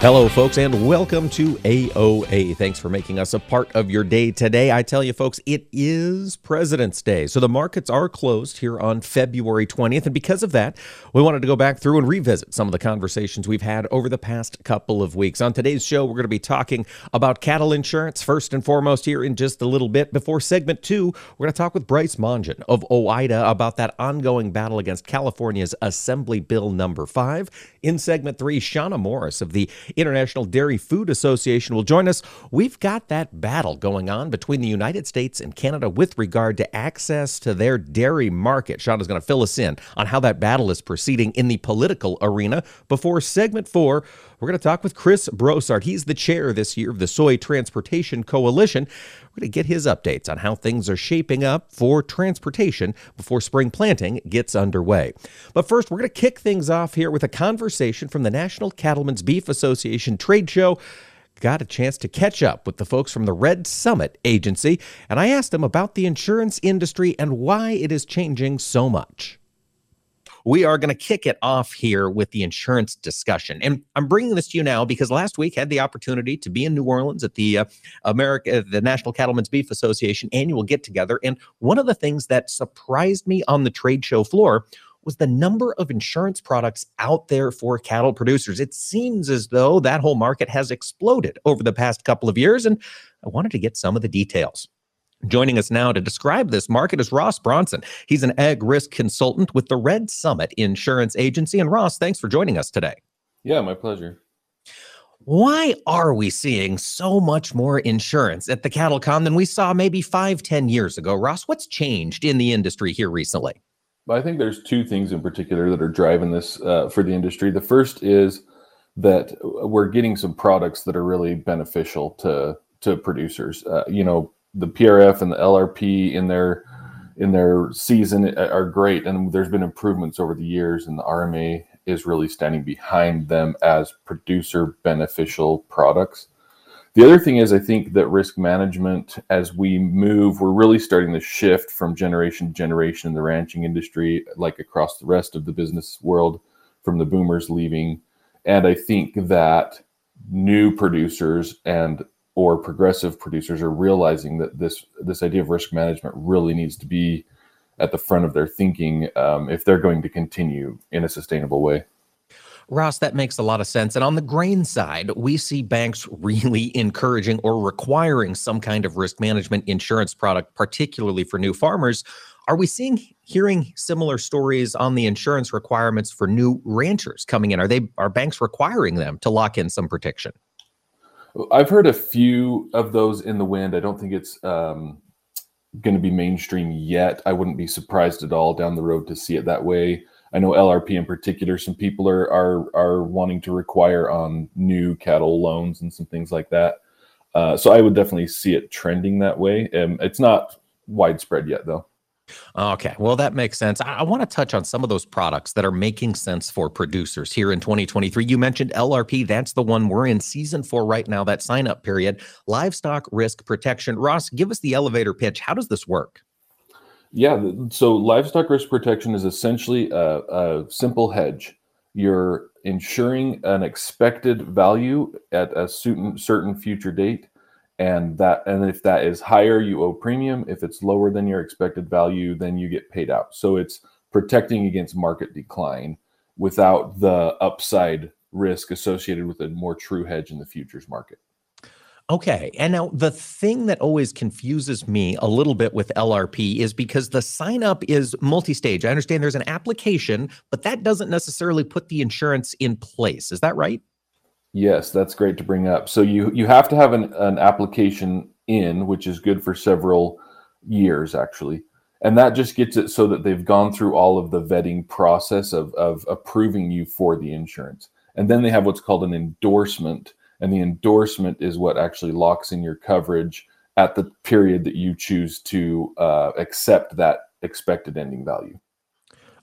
Hello, folks, and welcome to AOA. Thanks for making us a part of your day today. I tell you, folks, it is President's Day. So the markets are closed here on February 20th. And because of that, we wanted to go back through and revisit some of the conversations we've had over the past couple of weeks. On today's show, we're going to be talking about cattle insurance, first and foremost, here in just a little bit. Before segment two, we're going to talk with Bryce Mongeon of OOIDA about that ongoing battle against California's Assembly Bill number five. In segment three, Shawna Morris of the International Dairy Food Association will join us. We've got that battle going on between the United States and Canada with regard to access to their dairy market. Shawna's going to fill us in on how that battle is proceeding in the political arena. Before segment four, we're going to talk with Chris Brosart. He's the chair this year of the Soy Transportation Coalition. We're going to get his updates on how things are shaping up for transportation before spring planting gets underway. But first, we're going to kick things off here with a conversation from the National Cattlemen's Beef Association trade show got a chance to catch up with the folks from the Redd Summit Agency, and I asked them about the insurance industry and why it is changing so much we are going to kick it off here with the insurance discussion. And I'm bringing this to you now because last week I had the opportunity to be in New Orleans at the uh, America, the National Cattlemen's Beef Association annual get together. And one of the things that surprised me on the trade show floor was the number of insurance products out there for cattle producers. It seems as though that whole market has exploded over the past couple of years. And I wanted to get some of the details. Joining us now to describe this market is Ross Bronson. He's an ag risk consultant with the Redd Summit Insurance Agency. And Ross, thanks for joining us today. Yeah, my pleasure. Why are we seeing so much more insurance at the CattleCon than we saw maybe five, ten years ago? Ross, what's changed in the industry here recently? Well, I think there's two things in particular that are driving this uh, for the industry. The first is that we're getting some products that are really beneficial to to producers. Uh, you know, the PRF and the LRP in their in their season uh, are great, and there's been improvements over the years, and the RMA is really standing behind them as producer beneficial products. The other thing is, I think that risk management, as we move, we're really starting to shift from generation to generation in the ranching industry, like across the rest of the business world, from the boomers leaving. And I think that new producers and or progressive producers are realizing that this this idea of risk management really needs to be at the front of their thinking um, if they're going to continue in a sustainable way. Ross, that makes a lot of sense. And on the grain side, we see banks really encouraging or requiring some kind of risk management insurance product, particularly for new farmers. Are we seeing hearing similar stories on the insurance requirements for new ranchers coming in? Are they are banks requiring them to lock in some protection? I've heard a few of those in the wind. I don't think it's um, going to be mainstream yet. I wouldn't be surprised at all down the road to see it that way. I know LRP in particular. Some people are are are wanting to require on new cattle loans and some things like that. Uh, so I would definitely see it trending that way. Um, it's not widespread yet, though. Okay, well, that makes sense. I, I want to touch on some of those products that are making sense for producers here in 2023. You mentioned LRP. That's the one we're in season four right now, that sign up period. Livestock risk protection. Ross, give us the elevator pitch. How does this work? Yeah, so livestock risk protection is essentially a, a simple hedge. You're insuring an expected value at a certain certain future date and that and if that is higher you owe premium if it's lower than your expected value then you get paid out so it's protecting against market decline without the upside risk associated with a more true hedge in the futures market Okay. And now the thing that always confuses me a little bit with LRP is because the sign up is multi stage. I understand there's an application, but that doesn't necessarily put the insurance in place. Is that right? Yes, that's great to bring up. So you you have to have an, an application in, which is good for several years actually. And that just gets it so that they've gone through all of the vetting process of, of approving you for the insurance. And then they have what's called an endorsement. and the endorsement is what actually locks in your coverage at the period that you choose to uh, accept that expected ending value.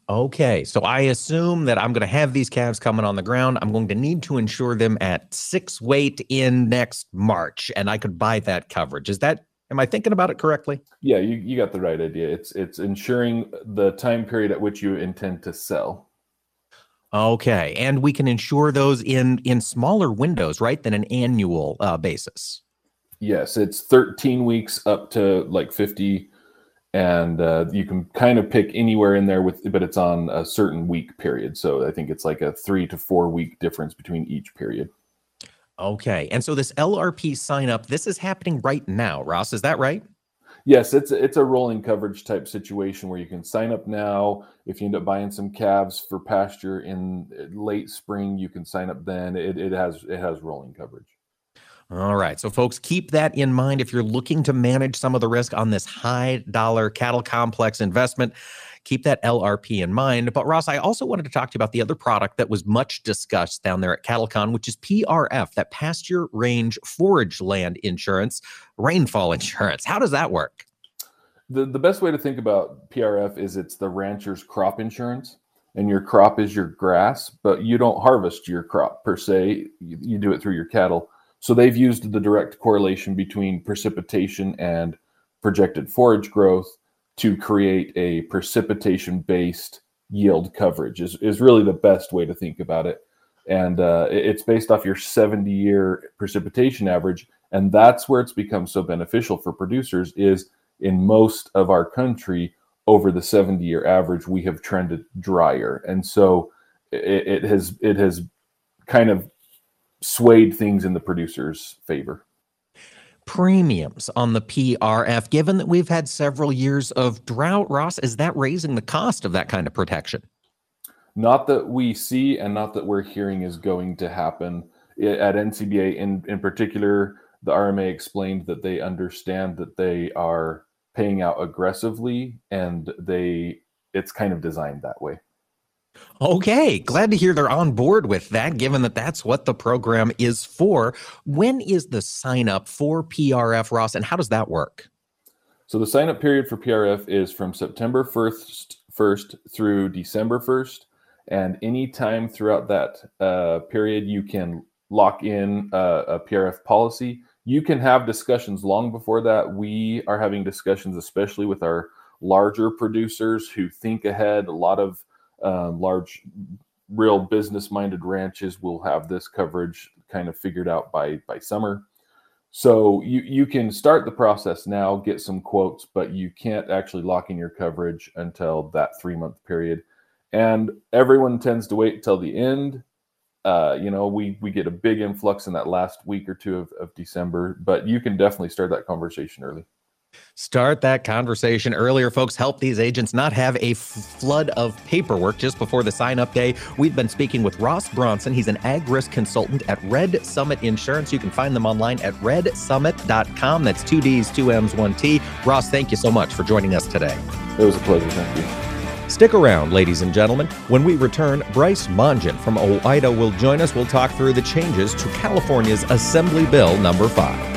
Okay, so I assume that I'm going to have these calves coming on the ground. I'm going to need to insure them at six weight in next March, and I could buy that coverage. Is that am I thinking about it correctly? Yeah, you, you got the right idea. It's it's insuring the time period at which you intend to sell. Okay, and we can insure those in in smaller windows, right, than an annual uh, basis. Yes, it's 13 weeks up to like 50 and uh, you can kind of pick anywhere in there with but it's on a certain week period. So i think it's like a three to four week difference between each period. Okay. And so this LRP sign up this is happening right now Ross. Is that right? Yes it's it's a rolling coverage type situation where you can sign up now. If you end up buying some calves for pasture in late spring you can sign up then. It, it has it has rolling coverage all right. So, folks, keep that in mind if you're looking to manage some of the risk on this high dollar cattle complex investment. Keep that LRP in mind. But, Ross, I also wanted to talk to you about the other product that was much discussed down there at CattleCon, which is PRF, that pasture range forage land insurance, rainfall insurance. How does that work? The, the best way to think about PRF is it's the rancher's crop insurance and your crop is your grass, but you don't harvest your crop per se. You, you do it through your cattle. So they've used the direct correlation between precipitation and projected forage growth to create a precipitation based yield coverage is, is really the best way to think about it. And uh, it's based off your 70 year precipitation average and that's where it's become so beneficial for producers is in most of our country over the 70 year average we have trended drier. And so it, it has it has kind of swayed things in the producer's favor. Premiums on the PRF, given that we've had several years of drought, Ross, is that raising the cost of that kind of protection? Not that we see, and not that we're hearing is going to happen. At NCBA, in, in particular, the RMA explained that they understand that they are paying out aggressively and they it's kind of designed that way. Okay, glad to hear they're on board with that, given that that's what the program is for. When is the sign up for PRF, Ross, and how does that work? So the sign up period for PRF is from September 1st, 1st through December 1st. And any time throughout that uh, period, you can lock in a PRF policy. You can have discussions long before that. We are having discussions, especially with our larger producers who think ahead. A lot of um, large, real business minded ranches will have this coverage kind of figured out by by summer. So you you can start the process now, get some quotes, but you can't actually lock in your coverage until that three month period. And everyone tends to wait until the end. Uh, you know, we we get a big influx in that last week or two of, of December, but you can definitely start that conversation early. Start that conversation earlier, folks. Help these agents not have a flood of paperwork just before the sign up day. We've been speaking with Ross Bronson. He's an ag risk consultant at Redd Summit Insurance. You can find them online at reddsummit.com. That's two D's, two M's, one T. Ross, thank you so much for joining us today. It was a pleasure. Thank you. Stick around, ladies and gentlemen. When we return, Bryce Mongeon from OOIDA will join us. We'll talk through the changes to California's Assembly Bill number 5.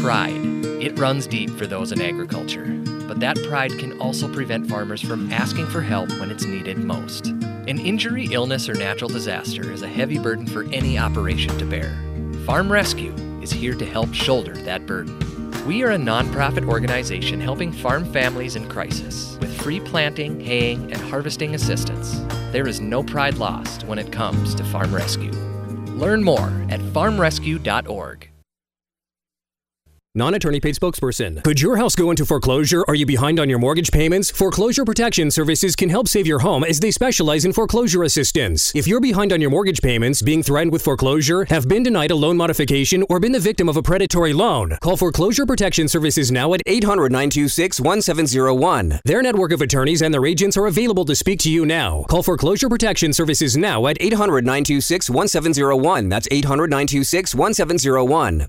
Pride. It runs deep for those in agriculture, but that pride can also prevent farmers from asking for help when it's needed most. An injury, illness, or natural disaster is a heavy burden for any operation to bear. Farm Rescue is here to help shoulder that burden. We are a nonprofit organization helping farm families in crisis with free planting, haying, and harvesting assistance. There is no pride lost when it comes to farm rescue. Learn more at farmrescue.org. Non attorney paid spokesperson. Could your house go into foreclosure? Are you behind on your mortgage payments? Foreclosure Protection Services can help save your home as they specialize in foreclosure assistance. If you're behind on your mortgage payments, being threatened with foreclosure, have been denied a loan modification, or been the victim of a predatory loan, call Foreclosure Protection Services now at 800 926 1701. Their network of attorneys and their agents are available to speak to you now. Call Foreclosure Protection Services now at 800 926 1701. That's 800 926 1701.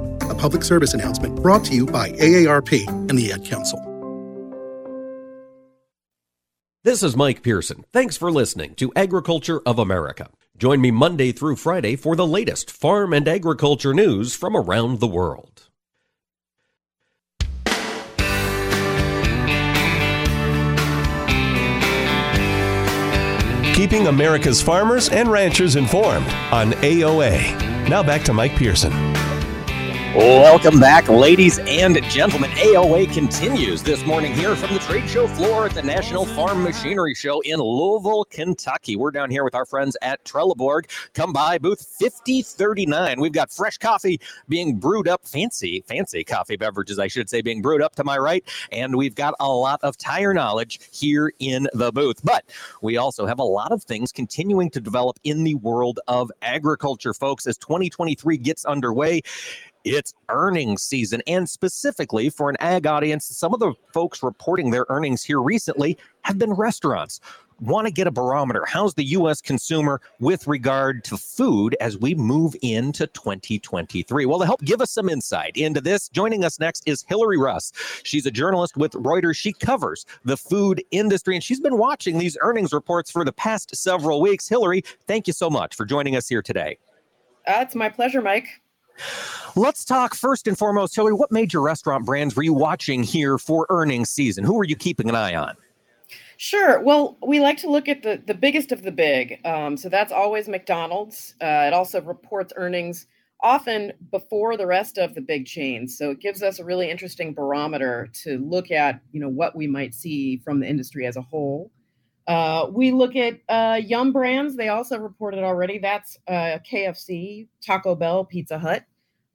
public service announcement brought to you by AARP and the Ad Council. This is Mike Pearson. Thanks for listening to Agriculture of America. Join me Monday through Friday for the latest farm and agriculture news from around the world. Keeping America's farmers and ranchers informed on AOA. Now back to Mike Pearson. Welcome back, ladies and gentlemen. AOA continues this morning here from the trade show floor at the National Farm Machinery Show in Louisville, Kentucky. We're down here with our friends at Trelleborg. Come by booth 5039. We've got fresh coffee being brewed up, fancy, fancy coffee beverages, I should say, being brewed up to my right. And we've got a lot of tire knowledge here in the booth. But we also have a lot of things continuing to develop in the world of agriculture, folks, as 2023 gets underway it's earnings season. And specifically for an ag audience, some of the folks reporting their earnings here recently have been restaurants. Want to get a barometer? How's the U.S. consumer with regard to food as we move into 2023? Well, to help give us some insight into this, joining us next is Hilary Russ. She's a journalist with Reuters. She covers the food industry, and she's been watching these earnings reports for the past several weeks. Hilary, thank you so much for joining us here today. Uh, it's my pleasure, Mike. Let's talk first and foremost, Hilary. What major restaurant brands were you watching here for earnings season? Who were you keeping an eye on? Sure. Well, we like to look at the, the biggest of the big. Um, so that's always McDonald's. Uh, it also reports earnings often before the rest of the big chains. So it gives us a really interesting barometer to look at, you know, what we might see from the industry as a whole. Uh, we look at uh, Yum Brands. They also reported already. That's uh, KFC, Taco Bell, Pizza Hut,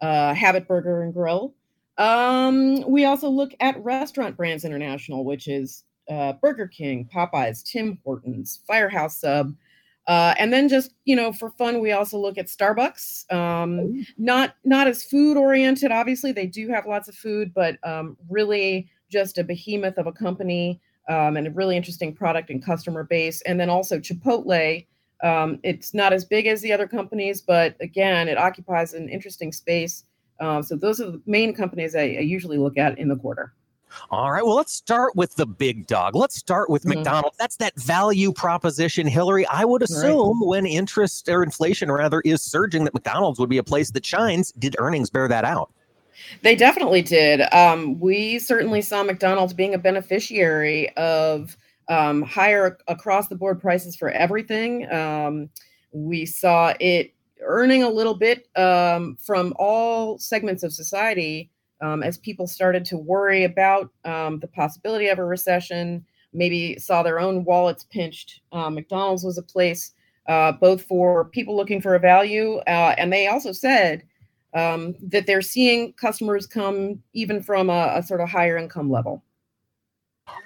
uh, Habit Burger and Grill. Um, we also look at Restaurant Brands International, which is uh, Burger King, Popeyes, Tim Hortons, Firehouse Sub. Uh, and then just you know for fun we also look at Starbucks um, oh. not not as food oriented obviously they do have lots of food but um, really just a behemoth of a company um, and a really interesting product and customer base. And then also Chipotle. Um, it's not as big as the other companies, but again, it occupies an interesting space. Um, so those are the main companies I, I, usually look at in the quarter. All right. Well, let's start with the big dog. Let's start with mm-hmm. McDonald's. That's that value proposition, Hilary. I would assume right. when interest or inflation rather is surging, that McDonald's would be a place that shines. Did earnings bear that out? They definitely did. Um, we certainly saw McDonald's being a beneficiary of um, higher across the board prices for everything. Um, we saw it earning a little bit um, from all segments of society um, as people started to worry about um, the possibility of a recession, maybe saw their own wallets pinched. Uh, McDonald's was a place uh, both for people looking for a value, uh, and they also said that they're seeing customers come even from a, a sort of higher income level.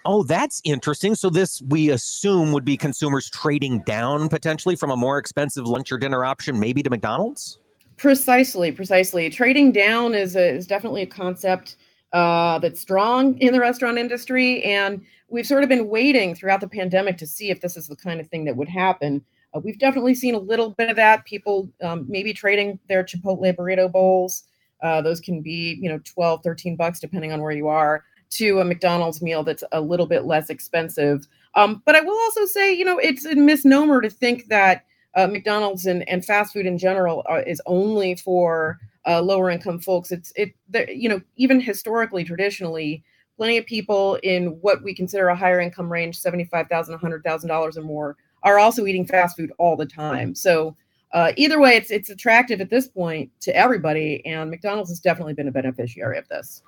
Oh, that's interesting. So this we assume would be consumers trading down potentially from a more expensive lunch or dinner option, maybe to McDonald's. Precisely, precisely. Trading down is a, is definitely a concept uh, that's strong in the restaurant industry, and we've sort of been waiting throughout the pandemic to see if this is the kind of thing that would happen. Uh, we've definitely seen a little bit of that. People um, maybe trading their Chipotle burrito bowls. Uh, those can be, you know, 12, 13 bucks, depending on where you are to a McDonald's meal that's a little bit less expensive. Um, but I will also say, you know, it's a misnomer to think that uh, McDonald's and, and fast food in general are, is only for uh, lower income folks. It's it, you know, even historically, traditionally, plenty of people in what we consider a higher income range, seventy-five thousand, hundred thousand dollars or more, are also eating fast food all the time. So uh, either way, it's it's attractive at this point to everybody, and McDonald's has definitely been a beneficiary of this.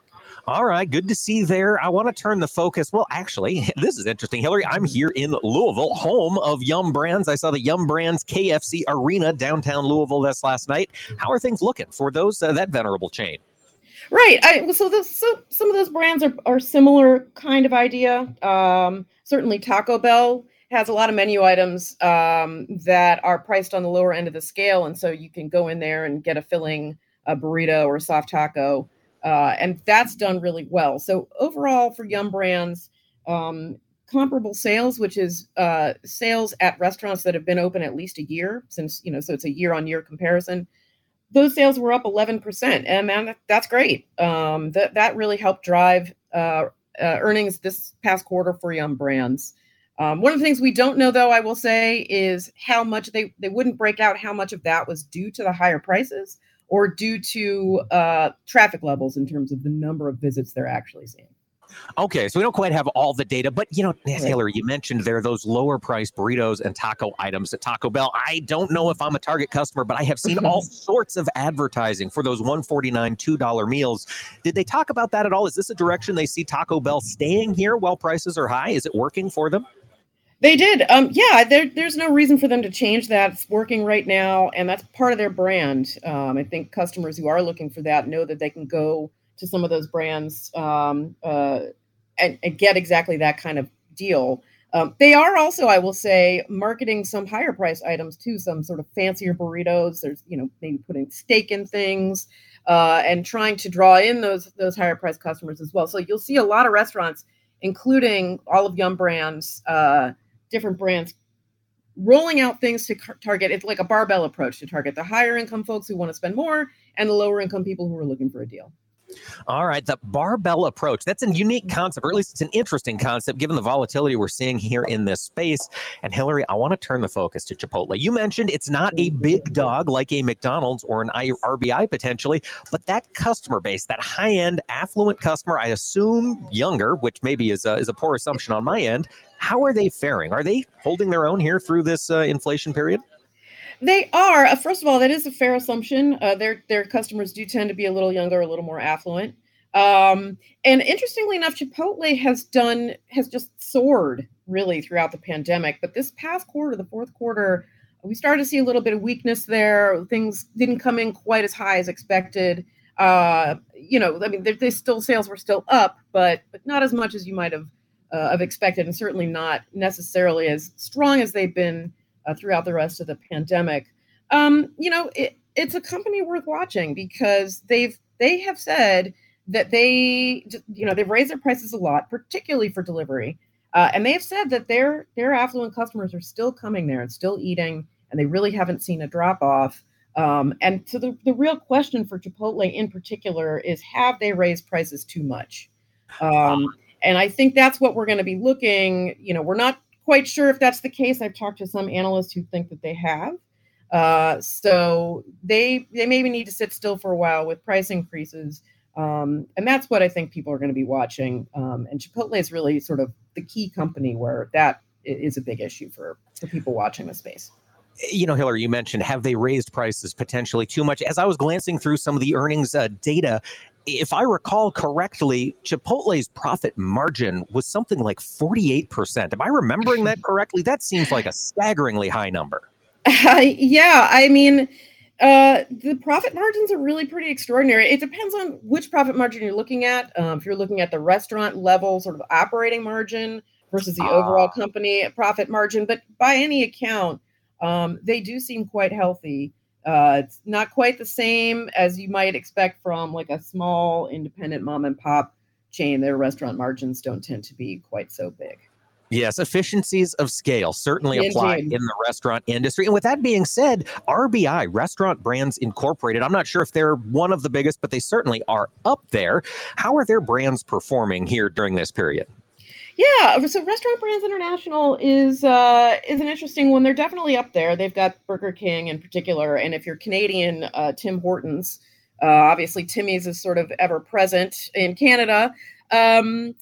All right, good to see there. I want to turn the focus. Well, actually, this is interesting, Hilary. I'm here in Louisville, home of Yum Brands. I saw the Yum Brands KFC Arena downtown Louisville this last night. How are things looking for those uh, that venerable chain? Right. I, so, so some of those brands are, are similar kind of idea. Um, certainly, Taco Bell has a lot of menu items um, that are priced on the lower end of the scale, and so you can go in there and get a filling, a burrito or a soft taco uh, and that's done really well. So overall, for Yum Brands, um, comparable sales, which is uh, sales at restaurants that have been open at least a year since you know, so it's a year-on-year comparison. Those sales were up 11%, and man, that's great. Um, that that really helped drive uh, uh, earnings this past quarter for Yum Brands. Um, one of the things we don't know, though, I will say, is how much they they wouldn't break out how much of that was due to the higher prices or due to uh, traffic levels in terms of the number of visits they're actually seeing. Okay, so we don't quite have all the data, but you know, Taylor, you mentioned there those lower price burritos and taco items at Taco Bell. I don't know if I'm a target customer, but I have seen all sorts of advertising for those 149 $2 meals. Did they talk about that at all? Is this a direction they see Taco Bell staying here while prices are high? Is it working for them? They did. Um, yeah, there, there's no reason for them to change that. It's working right now, and that's part of their brand. Um, I think customers who are looking for that know that they can go to some of those brands um, uh, and, and, get exactly that kind of deal. Um, they are also, I will say, marketing some higher price items too, some sort of fancier burritos. There's, you know, maybe putting steak in things uh, and trying to draw in those those higher price customers as well. So you'll see a lot of restaurants, including all of Yum Brands. Uh, different brands rolling out things to target it's like a barbell approach to target the higher income folks who want to spend more and the lower income people who are looking for a deal all right, the barbell approach. That's a unique concept, or at least it's an interesting concept given the volatility we're seeing here in this space. And Hilary, I want to turn the focus to Chipotle. You mentioned it's not a big dog like a McDonald's or an RBI potentially, but that customer base, that high end, affluent customer, I assume younger, which maybe is a, is a poor assumption on my end, how are they faring? Are they holding their own here through this uh, inflation period? They are. Uh, first of all, that is a fair assumption. Uh, their their customers do tend to be a little younger, a little more affluent. Um, and interestingly enough, Chipotle has done has just soared really throughout the pandemic. But this past quarter, the fourth quarter, we started to see a little bit of weakness there. Things didn't come in quite as high as expected. Uh, you know, I mean, they, still sales were still up, but but not as much as you might have uh, have expected, and certainly not necessarily as strong as they've been uh, throughout the rest of the pandemic. Um, you know, it, it's a company worth watching because they've they have said that they you know they've raised their prices a lot, particularly for delivery, uh, and they have said that their their affluent customers are still coming there and still eating, and they really haven't seen a drop off. Um, and so the, the real question for Chipotle in particular is have they raised prices too much? Um, and I think that's what we're going to be looking. You know, we're not quite sure if that's the case. I've talked to some analysts who think that they have. Uh, so they they maybe need to sit still for a while with price increases Um, and that's what I think people are going to be watching. Um, and Chipotle is really sort of the key company where that is a big issue for, for people watching the space you know, Hilary, you mentioned have they raised prices potentially too much? As I was glancing through some of the earnings uh, data, if I recall correctly, Chipotle's profit margin was something like 48%. Am I remembering that correctly? That seems like a staggeringly high number. Uh, yeah, I mean, uh, the profit margins are really pretty extraordinary. It depends on which profit margin you're looking at. Um, if you're looking at the restaurant level sort of operating margin versus the overall ah. company profit margin, but by any account, um, they do seem quite healthy. Uh, it's not quite the same as you might expect from like a small independent mom and pop chain. Their restaurant margins don't tend to be quite so big. Yes, efficiencies of scale certainly Indeed. apply in the restaurant industry. And with that being said, RBI, Restaurant Brands Incorporated, I'm not sure if they're one of the biggest, but they certainly are up there. How are their brands performing here during this period? Yeah, so Restaurant Brands International is uh, is an interesting one. They're definitely up there. They've got Burger King in particular, and if you're Canadian, uh, Tim Hortons. Uh, obviously, Timmy's is sort of ever present in Canada. Um,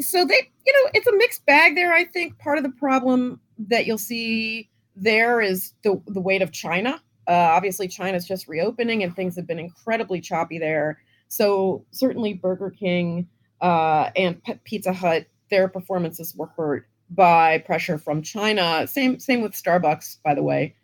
so they, you know, it's a mixed bag there. I think part of the problem that you'll see there is the the weight of China. Uh, obviously, China's just reopening, and things have been incredibly choppy there. So certainly, Burger King uh, and P- Pizza Hut, their performances were hurt by pressure from China. Same same with Starbucks, by the way.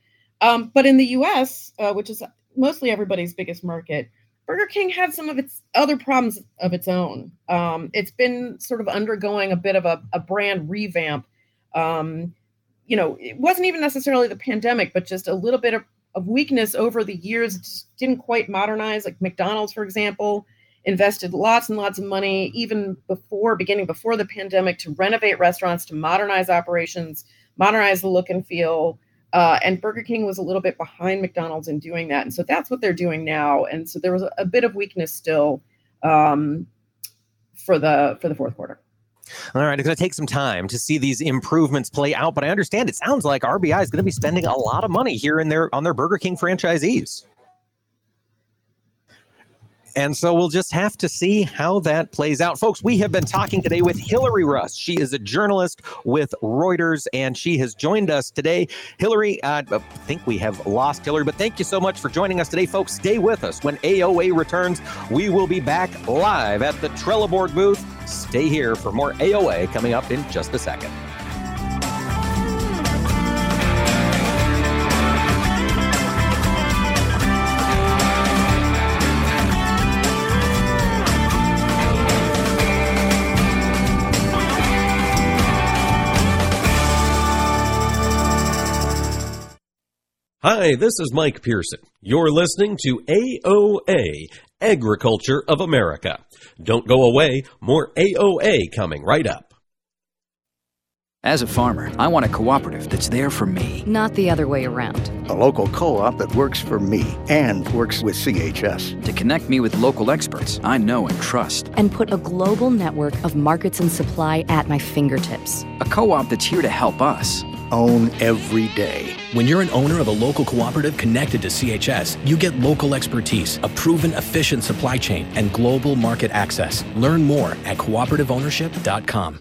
Um, but in the U.S., uh, which is mostly everybody's biggest market, Burger King had some of its other problems of its own. Um, it's been sort of undergoing a bit of a, a brand revamp. Um, you know, it wasn't even necessarily the pandemic, but just a little bit of, of weakness over the years. It just didn't quite modernize. Like McDonald's, for example, invested lots and lots of money, even before beginning before the pandemic, to renovate restaurants, to modernize operations, modernize the look and feel. Uh, and Burger King was a little bit behind McDonald's in doing that, and so that's what they're doing now. And so there was a, bit of weakness still um, for the for the fourth quarter. All right, it's going to take some time to see these improvements play out, but I understand it sounds like RBI is going to be spending a lot of money here in their on their Burger King franchisees. And so we'll just have to see how that plays out. Folks, we have been talking today with Hilary Russ. She is a journalist with Reuters, and she has joined us today. Hilary, uh, I think we have lost Hilary, but thank you so much for joining us today, folks. Stay with us. When AOA returns, we will be back live at the Trelleborg booth. Stay here for more AOA coming up in just a second. Hi, this is Mike Pearson. You're listening to AOA, Agriculture of America. Don't go away, more AOA coming right up. As a farmer, I want a cooperative that's there for me. Not the other way around. A local co op that works for me and works with CHS. To connect me with local experts I know and trust. And put a global network of markets and supply at my fingertips. A co op that's here to help us own every day. When you're an owner of a local cooperative connected to CHS, you get local expertise, a proven efficient supply chain, and global market access. Learn more at cooperativeownership.com.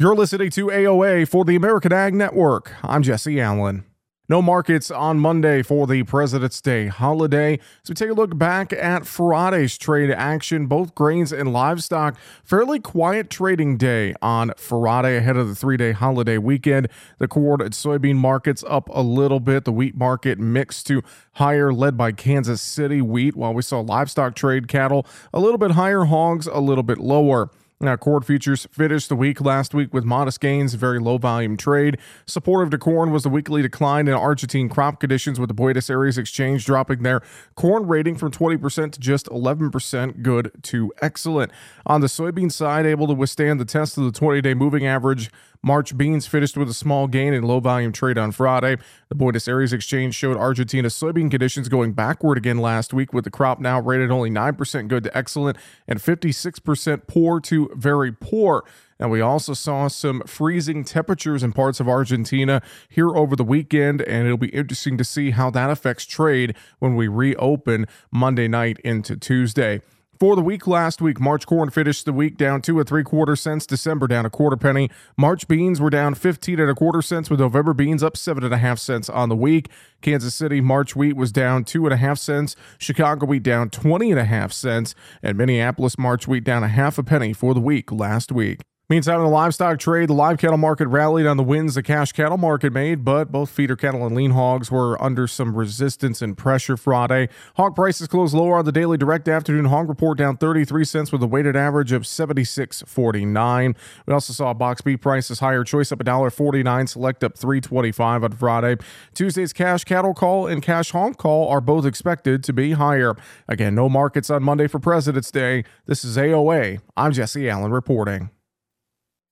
You're listening to AOA for the American Ag Network. I'm Jesse Allen. No markets on Monday for the President's Day holiday. So we take a look back at Friday's trade action, both grains and livestock. Fairly quiet trading day on Friday ahead of the three day holiday weekend. The corn and soybean markets up a little bit. The wheat market mixed to higher, led by Kansas City wheat, while we saw livestock trade cattle a little bit higher, hogs a little bit lower. Now, corn futures finished the week last week with modest gains, very low volume trade. Supportive to corn was the weekly decline in Argentine crop conditions, with the Buenos Aires Exchange dropping their corn rating from 20% to just 11%, good to excellent. On the soybean side, able to withstand the test of the 20 day moving average March beans finished with a small gain in low volume trade on Friday. The Buenos Aires Exchange showed Argentina's soybean conditions going backward again last week, with the crop now rated only 9% good to excellent and 56% poor to very poor. And we also saw some freezing temperatures in parts of Argentina here over the weekend, and it'll be interesting to see how that affects trade when we reopen Monday night into Tuesday. For the week last week, March corn finished the week down two and three quarter cents. December down a quarter penny. March beans were down 15 and a quarter cents, with November beans up seven and a half cents on the week. Kansas City March wheat was down two and a half cents. Chicago wheat down 20 and a half cents. And Minneapolis March wheat down a half a penny for the week last week. Meantime, in the livestock trade, the live cattle market rallied on the wins the cash cattle market made, but both feeder cattle and lean hogs were under some resistance and pressure Friday. Hog prices closed lower on the daily direct afternoon hog report down 33 cents with a weighted average of 76.49. We also saw box beef prices higher, choice up $1.49, select up 325 on Friday. Tuesday's cash cattle call and cash hog call are both expected to be higher. Again, no markets on Monday for President's Day. This is AOA. I'm Jesse Allen reporting.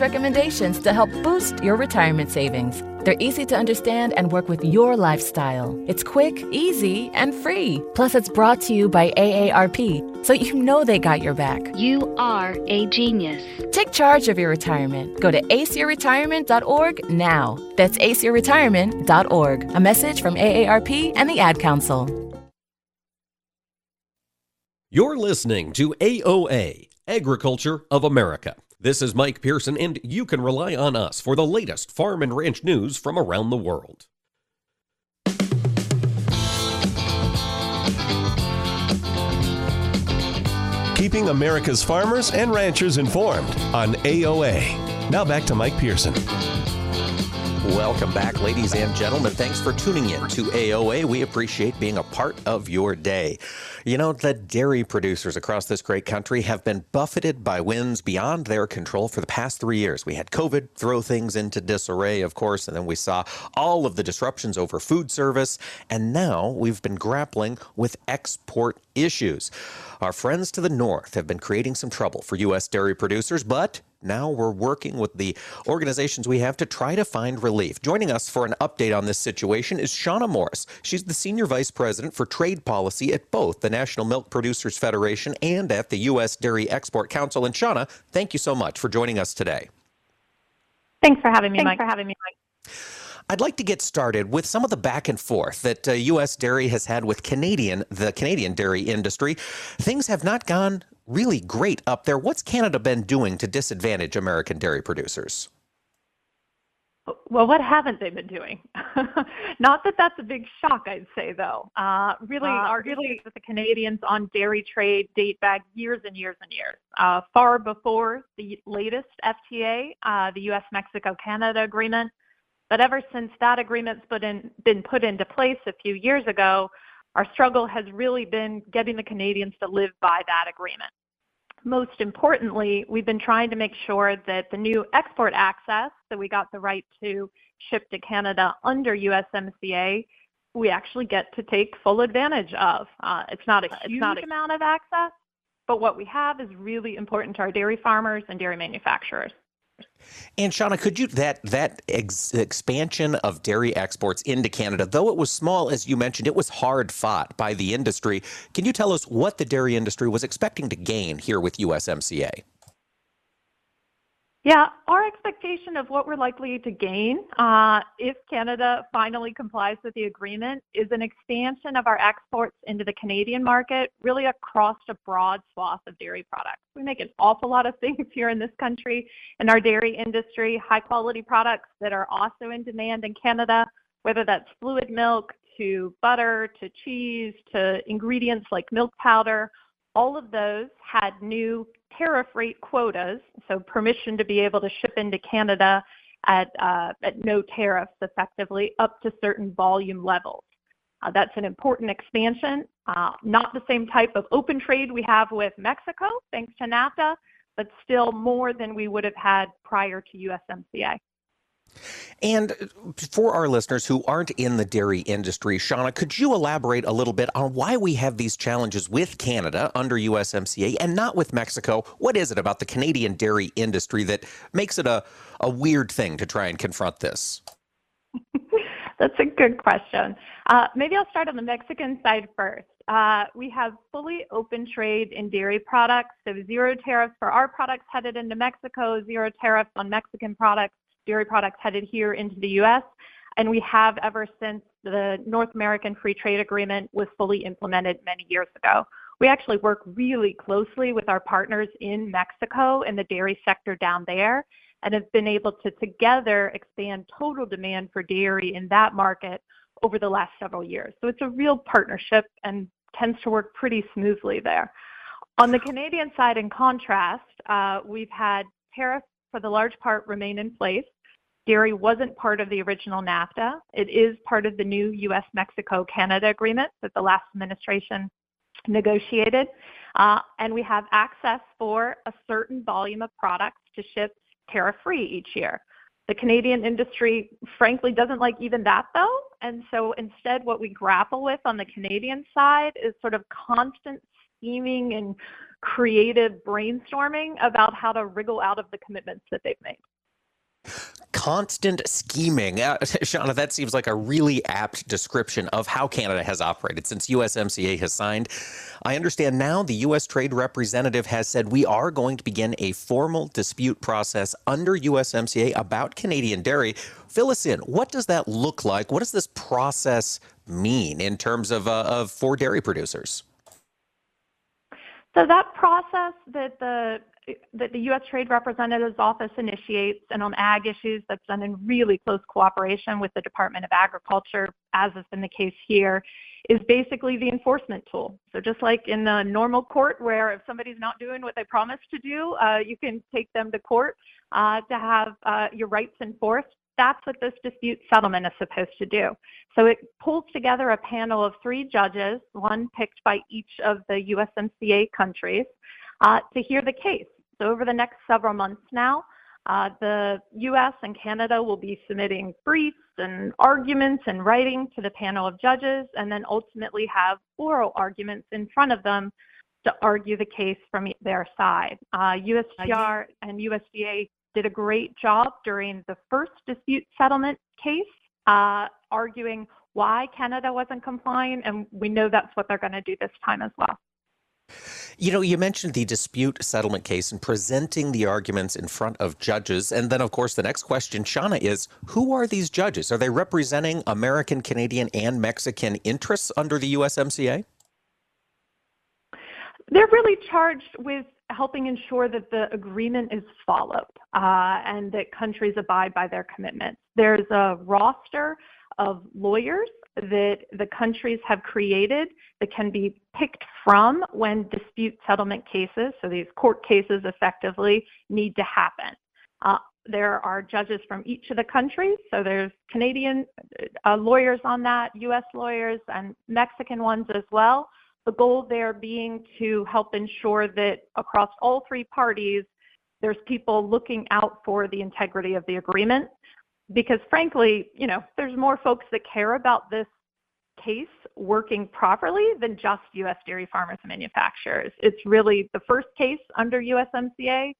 recommendations to help boost your retirement savings. They're easy to understand and work with your lifestyle. It's quick, easy, and free. Plus, it's brought to you by AARP, so you know they got your back. You are a genius. Take charge of your retirement. Go to aceyourretirement.org now. That's aceyourretirement.org. A message from AARP and the Ad Council. You're listening to AOA, Agriculture of America. This is Mike Pearson, and you can rely on us for the latest farm and ranch news from around the world. Keeping America's farmers and ranchers informed on AOA. Now back to Mike Pearson. Welcome back, ladies and gentlemen. Thanks for tuning in to AOA. We appreciate being a part of your day. You know, the dairy producers across this great country have been buffeted by winds beyond their control for the past three years. We had COVID throw things into disarray, of course, and then we saw all of the disruptions over food service, and now we've been grappling with export issues. Our friends to the north have been creating some trouble for U.S. dairy producers, but now we're working with the organizations we have to try to find relief. Joining us for an update on this situation is Shawna Morris. She's the Senior Vice President for Trade Policy at both the National Milk Producers Federation and at the U.S. Dairy Export Council. And Shawna, thank you so much for joining us today. Thanks for having me, Thanks Mike. for having me, Mike. I'd like to get started with some of the back and forth that uh, U.S. dairy has had with Canadian, the Canadian dairy industry. Things have not gone really great up there. What's Canada been doing to disadvantage American dairy producers? Well, what haven't they been doing? Not that that's a big shock, I'd say, though. Uh, really, our issues with the Canadians on dairy trade date back years and years and years. Uh, far before the latest FTA, uh, the U.S. Mexico Canada agreement. But ever since that agreement's put in, been put into place a few years ago, our struggle has really been getting the Canadians to live by that agreement. Most importantly, we've been trying to make sure that the new export access that we got the right to ship to Canada under USMCA, we actually get to take full advantage of. Uh, it's not a huge not a, amount of access, but what we have is really important to our dairy farmers and dairy manufacturers. And Shawna, could you that that ex- expansion of dairy exports into Canada, though it was small as you mentioned, it was hard fought by the industry. Can you tell us what the dairy industry was expecting to gain here with USMCA? Yeah, our expectation of what we're likely to gain uh, if Canada finally complies with the agreement is an expansion of our exports into the Canadian market, really across a broad swath of dairy products. We make an awful lot of things here in this country in our dairy industry, high quality products that are also in demand in Canada, whether that's fluid milk to butter to cheese to ingredients like milk powder. All of those had new tariff rate quotas, so permission to be able to ship into Canada at, uh, at no tariffs effectively up to certain volume levels. Uh, that's an important expansion, uh, not the same type of open trade we have with Mexico, thanks to NAFTA, but still more than we would have had prior to USMCA. And for our listeners who aren't in the dairy industry, Shawna, could you elaborate a little bit on why we have these challenges with Canada under USMCA and not with Mexico? What is it about the Canadian dairy industry that makes it a, a weird thing to try and confront this? That's a good question. Uh, maybe I'll start on the Mexican side first. Uh, we have fully open trade in dairy products, so zero tariffs for our products headed into Mexico, zero tariffs on Mexican products dairy products headed here into the U.S. And we have ever since the North American Free Trade Agreement was fully implemented many years ago. We actually work really closely with our partners in Mexico in the dairy sector down there and have been able to together expand total demand for dairy in that market over the last several years. So it's a real partnership and tends to work pretty smoothly there. On the Canadian side, in contrast, uh, we've had tariffs for the large part remain in place. Dairy wasn't part of the original NAFTA. It is part of the new US Mexico Canada agreement that the last administration negotiated. Uh, and we have access for a certain volume of products to ship tariff free each year. The Canadian industry, frankly, doesn't like even that though. And so instead, what we grapple with on the Canadian side is sort of constant scheming and creative brainstorming about how to wriggle out of the commitments that they've made constant scheming. Uh, Shawna, that seems like a really apt description of how Canada has operated since USMCA has signed. I understand now the U.S. Trade Representative has said we are going to begin a formal dispute process under USMCA about Canadian dairy. Fill us in. What does that look like? What does this process mean in terms of, uh, of for dairy producers? So that process that the that the U.S. Trade Representative's Office initiates, and on ag issues, that's done in really close cooperation with the Department of Agriculture, as has been the case here, is basically the enforcement tool. So just like in the normal court, where if somebody's not doing what they promised to do, uh, you can take them to court uh, to have uh, your rights enforced. That's what this dispute settlement is supposed to do. So it pulls together a panel of three judges, one picked by each of the USMCA countries, uh, to hear the case. So over the next several months now, uh, the US and Canada will be submitting briefs and arguments and writing to the panel of judges and then ultimately have oral arguments in front of them to argue the case from their side. Uh, USTR and USDA did a great job during the first dispute settlement case, uh, arguing why Canada wasn't complying, and we know that's what they're going to do this time as well. You know, you mentioned the dispute settlement case and presenting the arguments in front of judges. And then, of course, the next question, Shawna, is who are these judges? Are they representing American, Canadian, and Mexican interests under the USMCA? They're really charged with helping ensure that the agreement is followed uh, and that countries abide by their commitments. There's a roster of lawyers that the countries have created that can be picked from when dispute settlement cases, so these court cases effectively, need to happen. Uh, there are judges from each of the countries, so there's Canadian uh, lawyers on that, US lawyers, and Mexican ones as well. The goal there being to help ensure that across all three parties, there's people looking out for the integrity of the agreement because frankly, you know, there's more folks that care about this case working properly than just U.S. dairy farmers and manufacturers. It's really the first case under USMCA,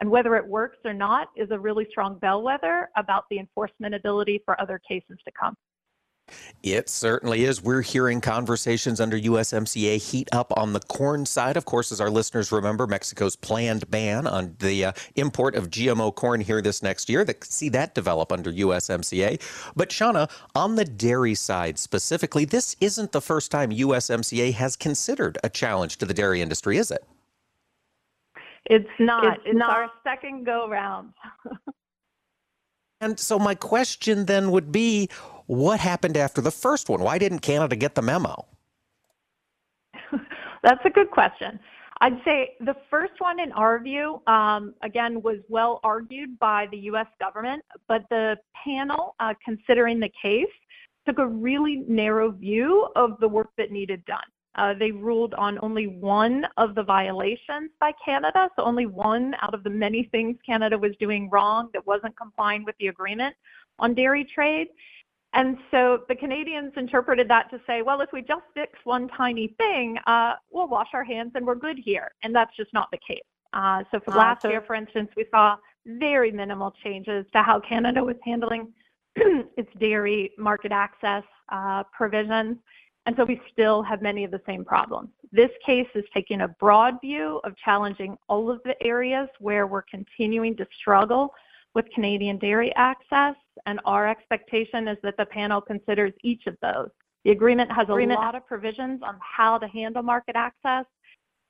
and whether it works or not is a really strong bellwether about the enforcement ability for other cases to come. It certainly is. We're hearing conversations under USMCA heat up on the corn side. Of course, as our listeners remember, Mexico's planned ban on the uh, import of GMO corn here this next year. That see that develop under USMCA. But Shawna, on the dairy side specifically, this isn't the first time USMCA has considered a challenge to the dairy industry, is it? It's not. It's, it's not. our second go round. and so my question then would be what happened after the first one? Why didn't Canada get the memo? That's a good question. I'd say the first one, in our view, um, again, was well argued by the U.S. government, but the panel, uh, considering the case, took a really narrow view of the work that needed done. Uh, they ruled on only one of the violations by Canada, so only one out of the many things Canada was doing wrong that wasn't complying with the agreement on dairy trade. And so the Canadians interpreted that to say, well, if we just fix one tiny thing, uh, we'll wash our hands and we're good here. And that's just not the case. Uh, so for uh, last so- year, for instance, we saw very minimal changes to how Canada was handling its dairy market access uh, provisions. And so we still have many of the same problems. This case is taking a broad view of challenging all of the areas where we're continuing to struggle with Canadian dairy access, and our expectation is that the panel considers each of those. The agreement has a lot of provisions on how to handle market access,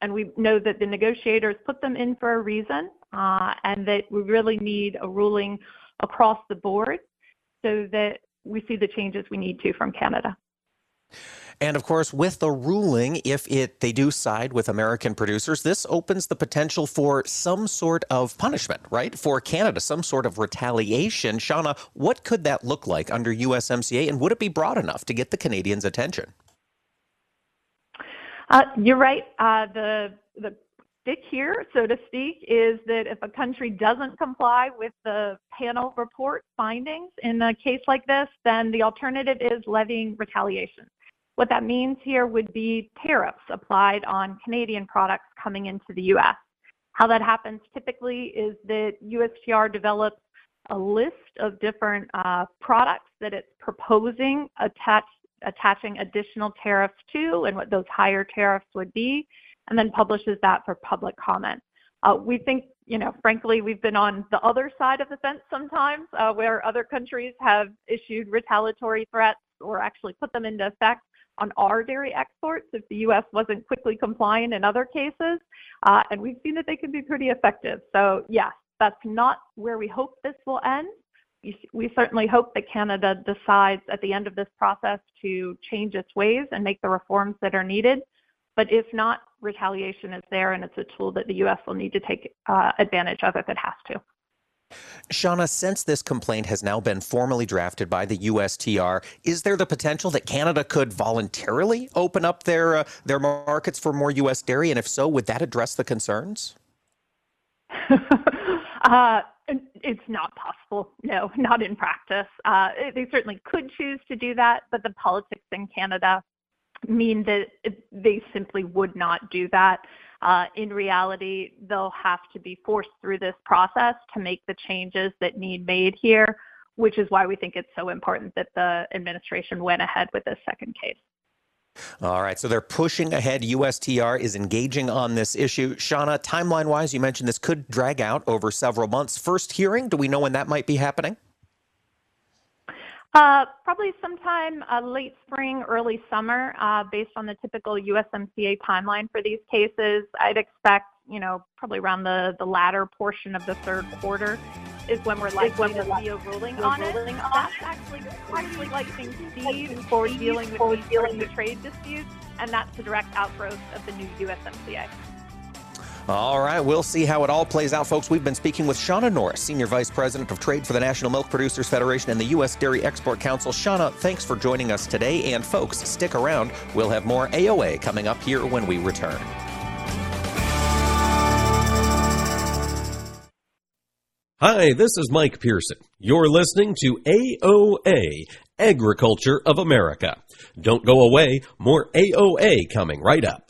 and we know that the negotiators put them in for a reason, uh, and that we really need a ruling across the board so that we see the changes we need to from Canada. And of course, with the ruling, if it they do side with American producers, this opens the potential for some sort of punishment, right? For Canada, some sort of retaliation. Shawna, what could that look like under USMCA, and would it be broad enough to get the Canadians' attention? Uh, you're right. Uh, the the stick here, so to speak, is that if a country doesn't comply with the panel report findings in a case like this, then the alternative is levying retaliation. What that means here would be tariffs applied on Canadian products coming into the U.S. How that happens typically is that USTR develops a list of different uh, products that it's proposing attaching additional tariffs to and what those higher tariffs would be, and then publishes that for public comment. Uh, we think, frankly, we've been on the other side of the fence sometimes uh, where other countries have issued retaliatory threats or actually put them into effect on our dairy exports if the U.S. wasn't quickly compliant in other cases. Uh, and we've seen that they can be pretty effective. So, yes, that's not where we hope this will end. We certainly hope that Canada decides at the end of this process to change its ways and make the reforms that are needed. But if not, retaliation is there, and it's a tool that the U.S. will need to take uh, advantage of if it has to. Shawna, since this complaint has now been formally drafted by the USTR, is there the potential that Canada could voluntarily open up their uh, their markets for more U.S. dairy? And if so, would that address the concerns? uh, it's not possible. No, not in practice. Uh, they certainly could choose to do that, but the politics in Canada mean that they simply would not do that Uh, in reality, they'll have to be forced through this process to make the changes that need made here, which is why we think it's so important that the administration went ahead with this second case. All right, so they're pushing ahead. USTR is engaging on this issue. Shawna, timeline wise, you mentioned this could drag out over several months. First hearing, do we know when that might be happening? Uh, probably sometime uh, late spring, early summer, uh, based on the typical USMCA timeline for these cases. I'd expect, you know, probably around the, the latter portion of the third quarter is when we're likely to see a ruling on it. That's actually pretty lightning speed for dealing with these trade disputes, and that's the direct outgrowth of the new USMCA. All right, we'll see how it all plays out, folks. We've been speaking with Shawna Morris, Senior Vice President of Trade for the National Milk Producers Federation and the U.S. Dairy Export Council. Shawna, thanks for joining us today. And folks, stick around. We'll have more AOA coming up here when we return. Hi, this is Mike Pearson. You're listening to AOA, Agriculture of America. Don't go away, more AOA coming right up.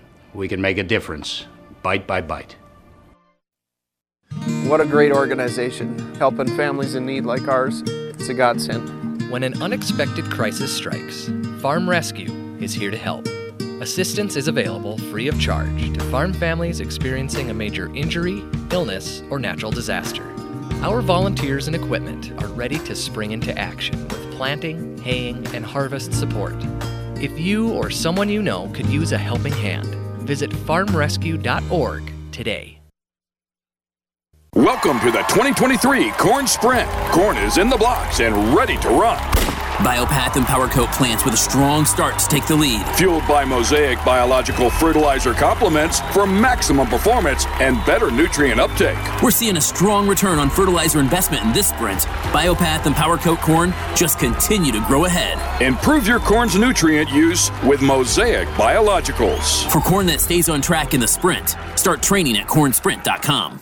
we can make a difference, bite by bite. What a great organization, helping families in need like ours. It's a godsend. When an unexpected crisis strikes, Farm Rescue is here to help. Assistance is available free of charge to farm families experiencing a major injury, illness, or natural disaster. Our volunteers and equipment are ready to spring into action with planting, haying, and harvest support. If you or someone you know could use a helping hand, visit farmrescue.org today. Welcome to the 2023 Corn Sprint. Corn is in the blocks and ready to run. Biopath and PowerCoat plants with a strong start to take the lead. Fueled by Mosaic biological fertilizer complements for maximum performance and better nutrient uptake. We're seeing a strong return on fertilizer investment in this sprint. Biopath and PowerCoat corn just continue to grow ahead. Improve your corn's nutrient use with Mosaic biologicals. For corn that stays on track in the sprint, start training at cornsprint.com.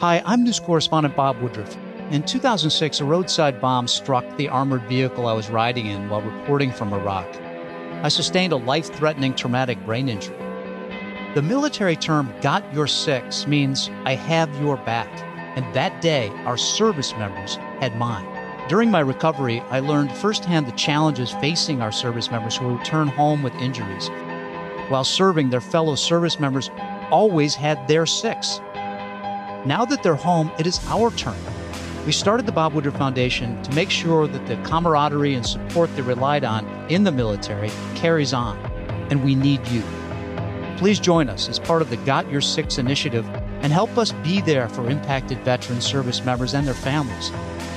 Hi, I'm news correspondent Bob Woodruff. In 2006, a roadside bomb struck the armored vehicle I was riding in while reporting from Iraq. I sustained a life threatening traumatic brain injury. The military term got your six means I have your back, and that day our service members had mine. During my recovery, I learned firsthand the challenges facing our service members who return home with injuries. While serving, their fellow service members always had their six. Now that they're home, it is our turn. We started the Bob Woodruff Foundation to make sure that the camaraderie and support they relied on in the military carries on, and we need you. Please join us as part of the Got Your Six initiative and help us be there for impacted veteran service members and their families.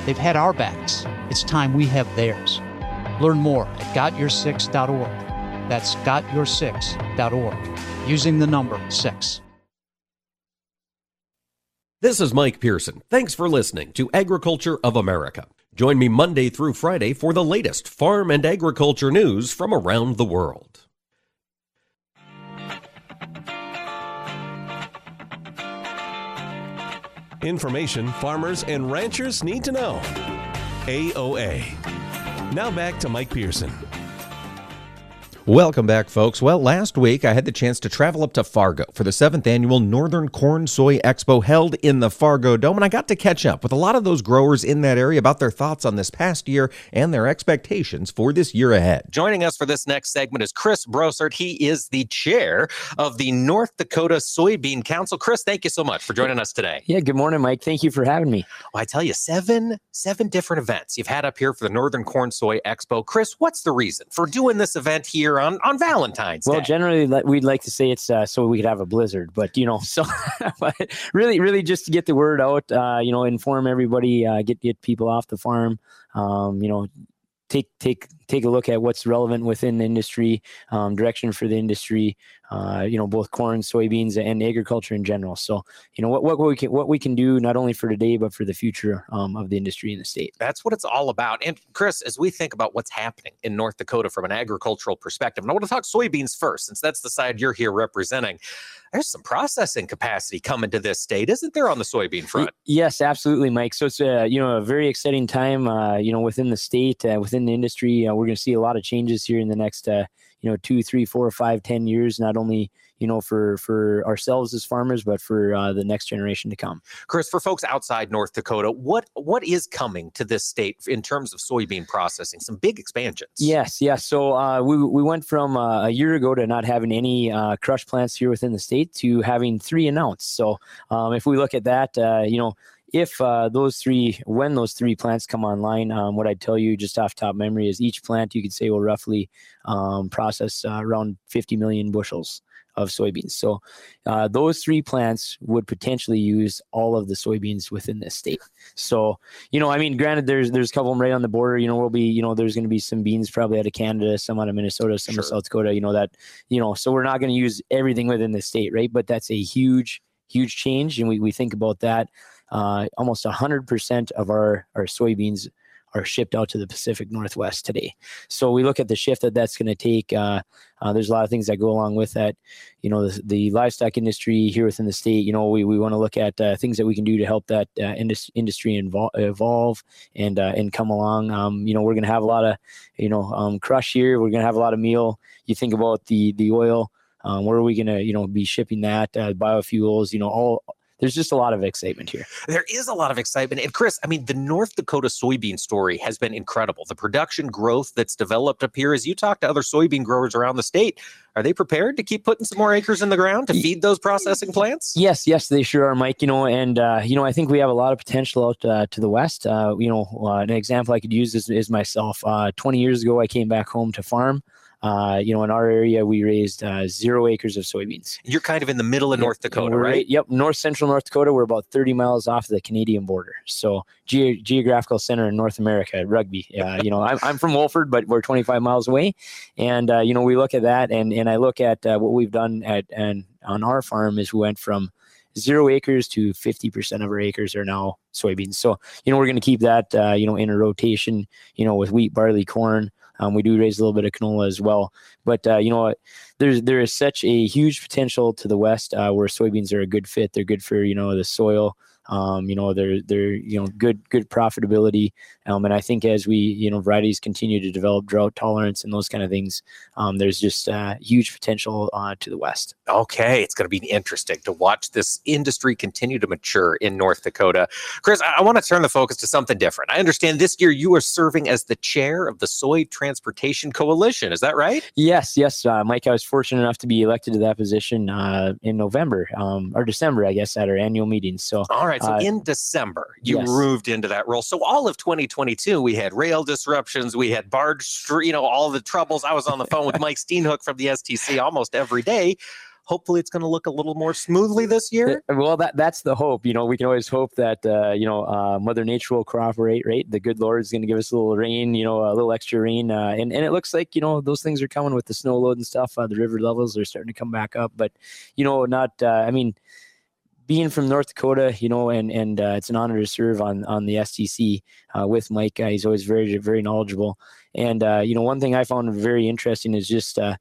They've had our backs. It's time we have theirs. Learn more at gotyoursix.org. That's gotyoursix.org, using the number six. This is Mike Pearson. Thanks for listening to Agriculture of America. Join me Monday through Friday for the latest farm and agriculture news from around the world. Information farmers and ranchers need to know. AOA. Now back to Mike Pearson. Welcome back, folks. Well, last week I had the chance to travel up to Fargo for the seventh annual Northern Corn Soy Expo held in the Fargo Dome, and I got to catch up with a lot of those growers in that area about their thoughts on this past year and their expectations for this year ahead. Joining us for this next segment is Chris Brossart. He is the chair of the North Dakota Soybean Council. Chris, thank you so much for joining us today. Yeah, good morning, Mike. Thank you for having me. Well, I tell you, seven seven different events you've had up here for the Northern Corn Soy Expo. Chris, what's the reason for doing this event here on, on Valentine's well, Day? generally we'd like to say it's uh, so we could have a blizzard, but you know, so but really, really just to get the word out, uh, you know, inform everybody, uh, get get people off the farm, um, you know, take take take a look at what's relevant within the industry, um, direction for the industry, uh, you know, both corn, soybeans, and agriculture in general. So, you know, what, what we can what we can do not only for today but for the future um, of the industry in the state. That's what it's all about. And Chris, as we think about what's happening in North Dakota from an agricultural perspective, and I want to talk soybeans first, since that's the side you're here representing. There's some processing capacity coming to this state, isn't there, on the soybean front? Yes, absolutely, Mike. So it's a you know a very exciting time, uh, you know, within the state, uh, within the industry. Uh, we're going to see a lot of changes here in the next uh, you know two, three, four, five, ten years. Not only you know for for ourselves as farmers, but for uh, the next generation to come. Chris, for folks outside North Dakota, what what is coming to this state in terms of soybean processing? Some big expansions. Yes, yes. So uh, we we went from uh, a year ago to not having any uh, crush plants here within the state to having three announced. So um, if we look at that, uh, you know. If uh, those three, when those three plants come online, um, what I'd tell you just off top memory is each plant you could say will roughly um, process uh, around 50 million bushels of soybeans. So uh, those three plants would potentially use all of the soybeans within this state. So you know, I mean, granted, there's there's a couple of them right on the border. You know, we'll be you know, there's going to be some beans probably out of Canada, some out of Minnesota, some of South Dakota. You know that you know, so we're not going to use everything within the state, right? But that's a huge huge change, and we we think about that. Uh, almost 100% of our our soybeans are shipped out to the Pacific Northwest today. So we look at the shift that that's going to take. Uh, uh, there's a lot of things that go along with that. You know, the, the livestock industry here within the state. You know, we, we want to look at uh, things that we can do to help that uh, indus- industry invol- evolve and uh, and come along. Um, you know, we're going to have a lot of you know um, crush here. We're going to have a lot of meal. You think about the the oil. Um, where are we going to you know be shipping that uh, biofuels? You know, all there's just a lot of excitement here. There is a lot of excitement. And Chris, I mean, the North Dakota soybean story has been incredible. The production growth that's developed up here, as you talk to other soybean growers around the state, are they prepared to keep putting some more acres in the ground to feed those processing plants? Yes, yes, they sure are, Mike. You know, and uh, you know, I think we have a lot of potential out uh, to the west. Uh, you know, uh, an example I could use is, is myself. Uh, Twenty years ago, I came back home to farm. Uh, you know, in our area, we raised uh, zero acres of soybeans. You're kind of in the middle of North Dakota, right? Yep, north central North Dakota. We're about 30 miles off the Canadian border. So, ge- geographical center in North America, Rugby. Uh, you know, I'm, I'm from Wolford, but we're 25 miles away. And, uh, you know, we look at that and, and I look at uh, what we've done at and on our farm is we went from zero acres to 50% of our acres are now soybeans. So, you know, we're going to keep that, uh, you know, in a rotation, you know, with wheat, barley, corn. Um, we do raise a little bit of canola as well, but uh, you know what? There's there is such a huge potential to the west uh, where soybeans are a good fit. They're good for you know the soil. Um, you know they're they're you know good good profitability. Um, and I think as we you know varieties continue to develop drought tolerance and those kind of things, um, there's just uh, huge potential uh, to the west. Okay, it's going to be interesting to watch this industry continue to mature in North Dakota. Chris, I, I want to turn the focus to something different. I understand this year you are serving as the chair of the Soy Transportation Coalition. Is that right? Yes, yes, uh, Mike. I was fortunate enough to be elected to that position uh, in November um, or December, I guess, at our annual meeting. So, All right, so uh, in December, you yes. moved into that role. So all of 2022, we had rail disruptions, we had barge, you know, all the troubles. I was on the phone with Mike Steenhoek from the STC almost every day. Hopefully, it's going to look a little more smoothly this year. Well, that that's the hope. You know, we can always hope that uh, you know uh, Mother Nature will cooperate. Right, the good Lord is going to give us a little rain. You know, a little extra rain, uh, and and it looks like you know those things are coming with the snow load and stuff. Uh, the river levels are starting to come back up, but you know, not. Uh, I mean being from North Dakota, you know, and and uh, it's an honor to serve on on the STC uh, with Mike. Uh, he's always very very knowledgeable, and uh, you know, one thing I found very interesting is just uh,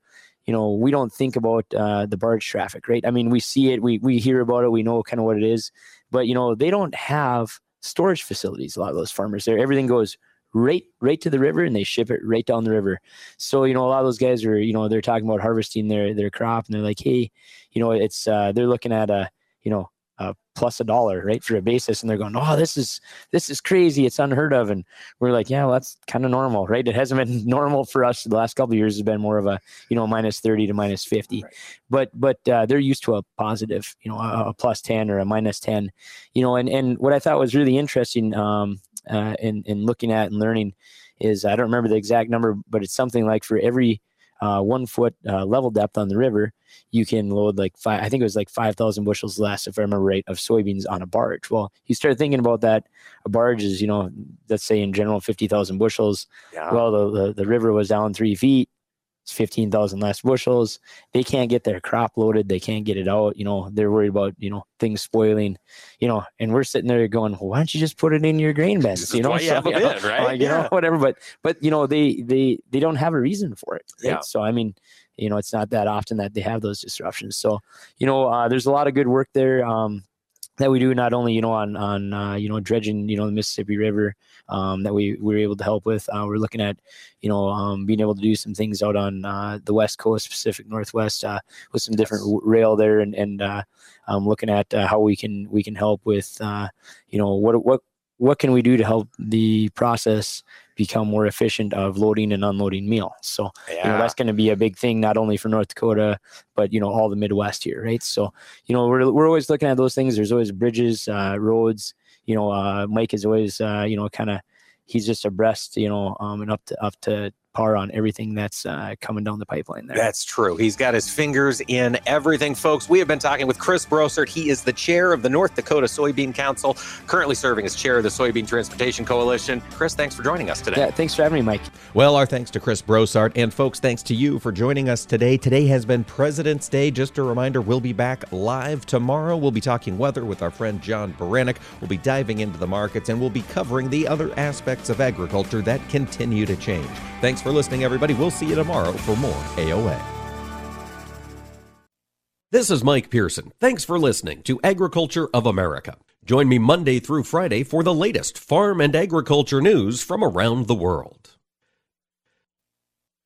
you know we don't think about uh, the barge traffic, right? I mean, we see it, we we hear about it, we know kind of what it is, but you know, they don't have storage facilities. A lot of those farmers there, everything goes right right to the river and they ship it right down the river. So you know, a lot of those guys are you know they're talking about harvesting their their crop and they're like, hey, you know, it's they're looking at a you know uh, plus a dollar, right, for a basis, and they're going, "Oh, this is this is crazy! It's unheard of." And we're like, "Yeah, well, that's kind of normal, right? It hasn't been normal for us. The last couple of years has been more of a you know minus thirty to minus fifty, right. but but uh, they're used to a positive, you know, a, a plus ten or a minus ten, you know. And and what I thought was really interesting um, uh, in in looking at and learning is I don't remember the exact number, but it's something like for every uh, one foot uh, level depth on the river, you can load like five, I think it was like 5,000 bushels less, if I remember right, of soybeans on a barge. Well, you start thinking about that. A barge is, you know, let's say in general, 50,000 bushels. Yeah. Well, the, the, the river was down three feet. It's 15,000 less bushels. They can't get their crop loaded. They can't get it out. You know, they're worried about, you know, things spoiling, you know, and we're sitting there going, well, why don't you just put it in your grain bins? You know, so, you, know, right? uh, you know, whatever. But, but, you know, they, they, they don't have a reason for it. Right? Yeah. So, I mean, you know, it's not that often that they have those disruptions. So, you know, uh, there's a lot of good work there. Um, that we do not only you know on on uh, you know dredging you know the Mississippi River um, that we, we were able to help with. Uh, we're looking at you know um, being able to do some things out on uh, the West Coast, Pacific Northwest, uh, with some different yes. rail there, and and uh, um, looking at uh, how we can we can help with you know what what what can we do to help the process become more efficient of loading and unloading meal. So yeah. you know that's going to be a big thing not only for North Dakota but you know all the Midwest here, right? So you know we're we're always looking at those things. There's always bridges, uh, roads. You know, uh, Mike is always uh, you know kind of he's just abreast, you know, um, and up to up to par on everything that's uh, coming down the pipeline there. That's true. He's got his fingers in everything, folks. We have been talking with Chris Brossart. He is the chair of the North Dakota Soybean Council, currently serving as chair of the Soybean Transportation Coalition. Chris, thanks for joining us today. Yeah, thanks for having me, Mike. Well, our thanks to Chris Brossart. And folks, thanks to you for joining us today. Today has been President's Day. Just a reminder, we'll be back live tomorrow. We'll be talking weather with our friend John Baranick. We'll be diving into the markets and we'll be covering the other aspects of agriculture that continue to change. Thanks for listening, everybody. We'll see you tomorrow for more AOA. This is Mike Pearson. Thanks for listening to Agriculture of America. Join me Monday through Friday for the latest farm and agriculture news from around the world.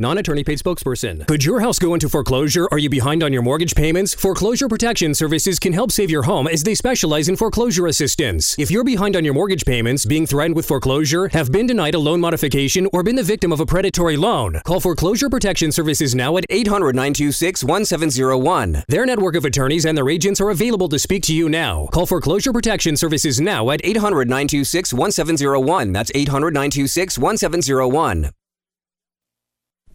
Non-attorney paid spokesperson. Could your house go into foreclosure? Are you behind on your mortgage payments? Foreclosure Protection Services can help save your home as they specialize in foreclosure assistance. If you're behind on your mortgage payments, being threatened with foreclosure, have been denied a loan modification, or been the victim of a predatory loan, call Foreclosure Protection Services now at 800-926-1701. Their network of attorneys and their agents are available to speak to you now. Call Foreclosure Protection Services now at 800-926-1701. That's 800-926-1701.